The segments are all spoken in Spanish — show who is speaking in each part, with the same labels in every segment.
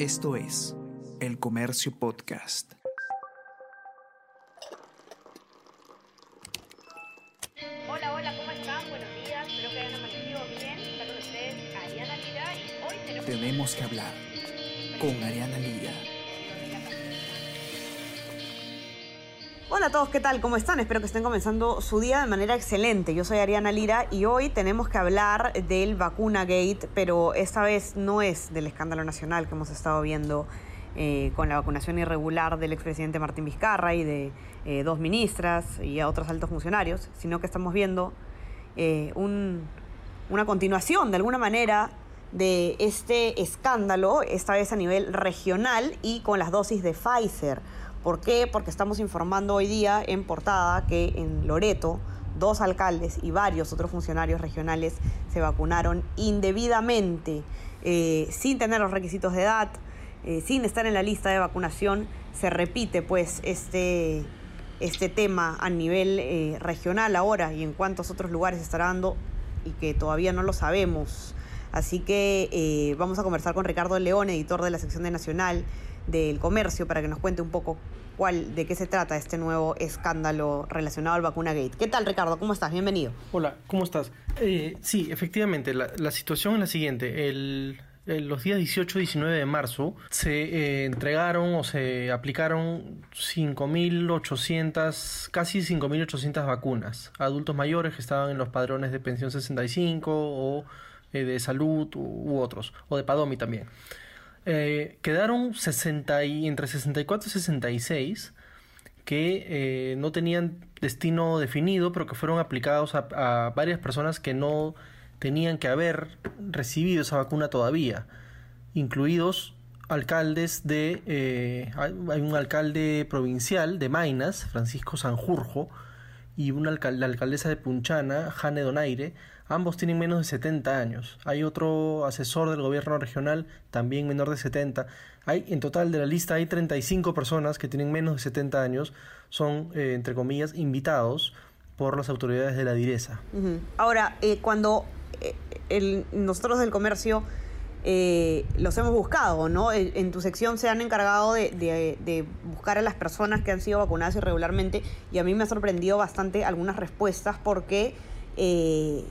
Speaker 1: Esto es El Comercio Podcast.
Speaker 2: Hola, hola, ¿cómo están? Buenos días, espero que hayan amanecido bien. Está con ustedes Ariana Lira y hoy tenemos...
Speaker 1: Tenemos que hablar con Ariana Lira.
Speaker 3: Hola a todos, ¿qué tal? ¿Cómo están? Espero que estén comenzando su día de manera excelente. Yo soy Ariana Lira y hoy tenemos que hablar del Vacuna Gate, pero esta vez no es del escándalo nacional que hemos estado viendo eh, con la vacunación irregular del expresidente Martín Vizcarra y de eh, dos ministras y a otros altos funcionarios, sino que estamos viendo eh, un- una continuación de alguna manera de este escándalo, esta vez a nivel regional y con las dosis de Pfizer. ¿Por qué? Porque estamos informando hoy día en portada que en Loreto dos alcaldes y varios otros funcionarios regionales se vacunaron indebidamente, eh, sin tener los requisitos de edad, eh, sin estar en la lista de vacunación. Se repite pues este, este tema a nivel eh, regional ahora y en cuántos otros lugares estará dando y que todavía no lo sabemos. Así que eh, vamos a conversar con Ricardo León, editor de la sección de Nacional del Comercio, para que nos cuente un poco cuál, de qué se trata este nuevo escándalo relacionado al Vacuna Gate. ¿Qué tal, Ricardo? ¿Cómo estás? Bienvenido.
Speaker 4: Hola, ¿cómo estás? Eh, sí, efectivamente, la, situación es la siguiente. El, los días 18 y 19 de marzo se eh, entregaron o se aplicaron 5.800, casi 5.800 vacunas adultos mayores que estaban en los padrones de pensión 65 o eh, de salud u, otros, o de Padomi también. Eh, quedaron 60 y, entre 64 y 66 que eh, no tenían destino definido, pero que fueron aplicados a, varias personas que no tenían que haber recibido esa vacuna todavía, incluidos alcaldes de... hay un alcalde provincial de Mainas, Francisco Sanjurjo, y una la alcaldesa de Punchana, Jane Donaire, ambos tienen menos de 70 años. Hay otro asesor del gobierno regional, también menor de 70. Hay, en total de la lista hay 35 personas que tienen menos de 70 años, son, eh, entre comillas, invitados por las autoridades de la direza.
Speaker 3: Ahora, eh, cuando eh, el- nosotros del comercio eh, los hemos buscado, ¿no? En, tu sección se han encargado de, buscar a las personas que han sido vacunadas irregularmente y a mí me ha sorprendido bastante algunas respuestas porque eh,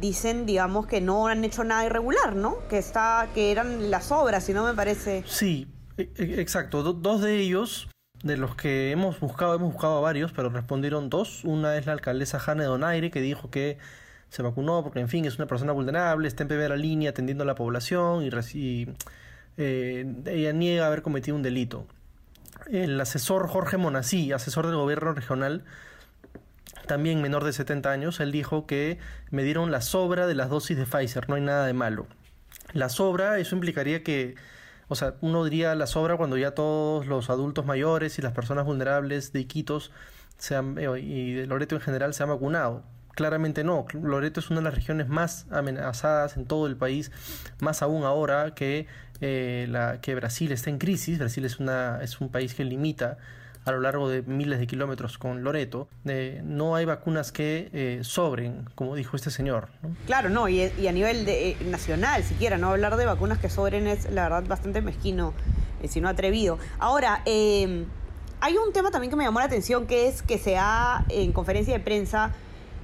Speaker 3: dicen, digamos, que no han hecho nada irregular, ¿no? Que, está, que eran las obras, si no me parece...
Speaker 4: Sí, e- e- exacto. Do- dos de ellos, de los que hemos buscado, hemos buscado a varios, pero respondieron dos. Una es la alcaldesa Jane Donaire, que dijo que se vacunó porque, en fin, es una persona vulnerable, está en primera línea atendiendo a la población y, eh, ella niega haber cometido un delito. El asesor Jorge Monasí, asesor del gobierno regional, también menor de 70 años, él dijo que me dieron la sobra de las dosis de Pfizer, no hay nada de malo. La sobra, eso implicaría que, o sea, uno diría la sobra cuando ya todos los adultos mayores y las personas vulnerables de Iquitos se han- eh, y de Loreto en general se han vacunado. Claramente no, Loreto es una de las regiones más amenazadas en todo el país, más aún ahora que, eh, que Brasil está en crisis. Brasil es, una, es un país que limita a lo largo de miles de kilómetros con Loreto. Eh, no hay vacunas que eh, sobren, como dijo este señor.
Speaker 3: Claro, no, y, a nivel de, nacional, siquiera, no hablar de vacunas que sobren es, la verdad, bastante mezquino, si no atrevido. Ahora, hay un tema también que me llamó la atención, que es que se ha, en conferencia de prensa,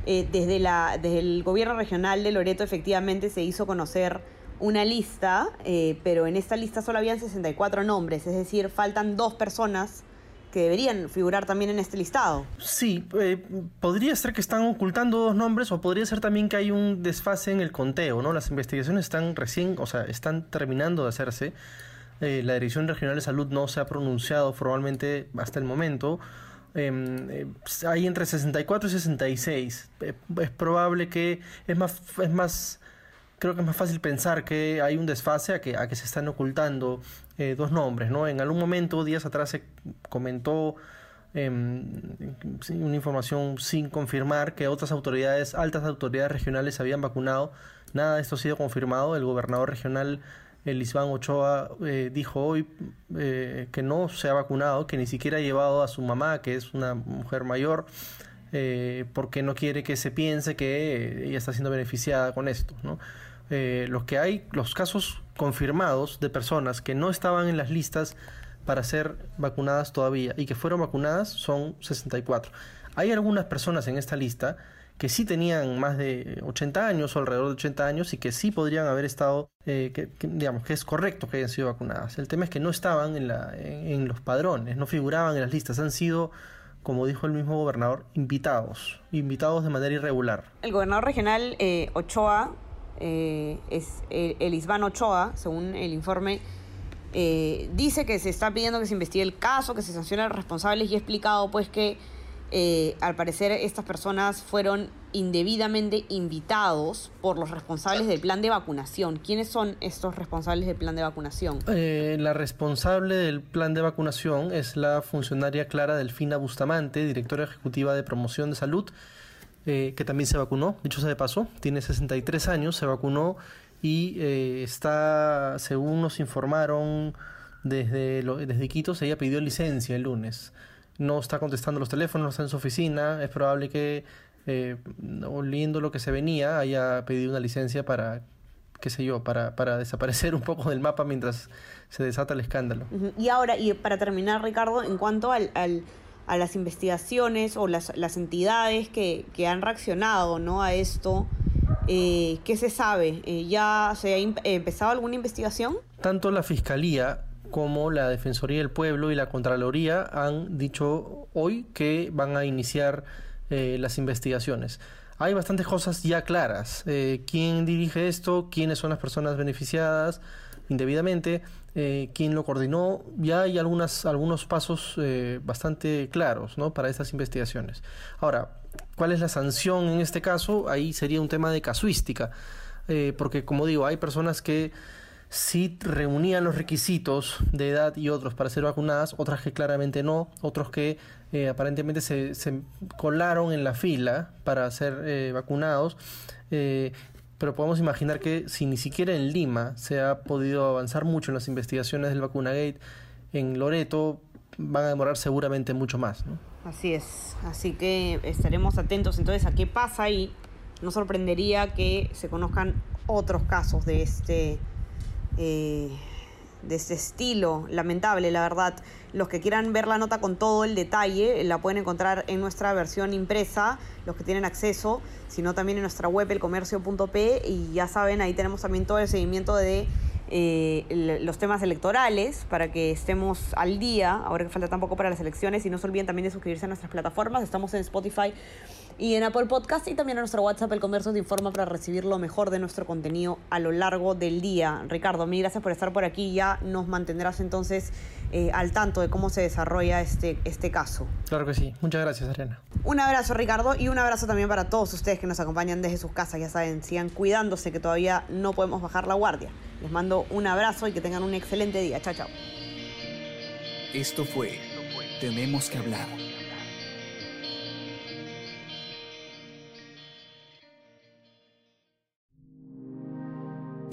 Speaker 3: eh, desde, la, desde el gobierno regional de Loreto, efectivamente, se hizo conocer una lista, eh, pero en esta lista solo habían 64 nombres, es decir, faltan dos personas que deberían figurar también en este listado.
Speaker 4: Sí, eh, podría ser que están ocultando dos nombres o podría ser también que hay un desfase en el conteo, ¿no? Las investigaciones están recién, o sea, están terminando de hacerse. Eh, la Dirección Regional de Salud no se ha pronunciado formalmente hasta el momento. Eh, eh, hay entre 64 y 66. Eh, es probable que es más, es más creo que es más fácil pensar que hay un desfase a que, a que se están ocultando eh, dos nombres, ¿no? En algún momento, días atrás, se comentó em, una información sin confirmar que otras autoridades, altas autoridades regionales habían vacunado. Nada de esto ha sido confirmado. El gobernador regional, el Isván Ochoa, eh, dijo hoy eh, que no se ha vacunado, que ni siquiera ha llevado a su mamá, que es una mujer mayor, eh, porque no quiere que se piense que ella está siendo beneficiada con esto, ¿no? eh, los que hay, los casos confirmados de personas que no estaban en las listas para ser vacunadas todavía y que fueron vacunadas son 64. Hay algunas personas en esta lista que sí tenían más de 80 años o alrededor de 80 años y que sí podrían haber estado, eh, que, digamos, que es correcto que hayan sido vacunadas. El tema es que no estaban en, la, en, los padrones, no figuraban en las listas, han sido, como dijo el mismo gobernador, invitados, invitados de manera irregular.
Speaker 3: El gobernador regional eh, Ochoa, eh, es el, Ochoa, según el informe, dice que se está pidiendo que se investigue el caso, que se sancione a los responsables y ha explicado pues que eh, al parecer estas personas fueron indebidamente invitados por los responsables del plan de vacunación. ¿Quiénes son estos responsables del plan de vacunación?
Speaker 4: Eh, la responsable del plan de vacunación es la funcionaria Clara Delfina Bustamante, directora ejecutiva de promoción de salud, eh, que también se vacunó, dicho sea de paso, tiene 63 años, se vacunó y está, según nos informaron desde, desde Quito, se ella pidió licencia el lunes no está contestando los teléfonos, no está en su oficina, es probable que, eh, oliendo lo que se venía, haya pedido una licencia para, qué sé yo, para, para desaparecer un poco del mapa mientras se desata el escándalo.
Speaker 3: Y ahora, y para terminar, Ricardo, en cuanto al, al a las investigaciones o las, las entidades que, que, han reaccionado ¿no? a esto, eh, ¿qué se sabe? Eh, ¿Ya se ha empezado alguna investigación?
Speaker 4: Tanto la Fiscalía como la Defensoría del Pueblo y la Contraloría han dicho hoy que van a iniciar eh, las investigaciones. Hay bastantes cosas ya claras. Eh, ¿Quién dirige esto? ¿Quiénes son las personas beneficiadas indebidamente? Eh, ¿Quién lo coordinó? Ya hay algunas, algunos pasos bastante claros ¿no? para estas investigaciones. Ahora, ¿cuál es la sanción en este caso? Ahí sería un tema de casuística. porque, como digo, hay personas que sí reunían los requisitos de edad y otros para ser vacunadas, otras que claramente no, otros que eh, aparentemente se, colaron en la fila para ser eh, vacunados. Eh, pero podemos imaginar que si ni siquiera en Lima se ha podido avanzar mucho en las investigaciones del Vacunagate, en Loreto van a demorar seguramente mucho más.
Speaker 3: Así es, así que estaremos atentos entonces a qué pasa y no sorprendería que se conozcan otros casos de este eh, de este estilo, lamentable, la verdad. Los que quieran ver la nota con todo el detalle, la pueden encontrar en nuestra versión impresa, los que tienen acceso, sino también en nuestra web, elcomercio.p, y ya saben, ahí tenemos también todo el seguimiento de eh, los temas electorales para que estemos al día, ahora que falta tampoco para las elecciones, y no se olviden también de suscribirse a nuestras plataformas, estamos en Spotify y en Apple Podcast y también a nuestro WhatsApp El Comercio te informa para recibir lo mejor de nuestro contenido a lo largo del día. Ricardo, mil gracias por estar por aquí. Ya nos mantendrás entonces eh, al tanto de cómo se desarrolla este, este caso.
Speaker 4: Claro que sí. Muchas gracias, Ariana.
Speaker 3: Un abrazo, Ricardo, y un abrazo también para todos ustedes que nos acompañan desde sus casas. Ya saben, sigan cuidándose que todavía no podemos bajar la guardia. Les mando un abrazo y que tengan un excelente día. Chao, chao.
Speaker 1: Esto fue Tenemos que hablar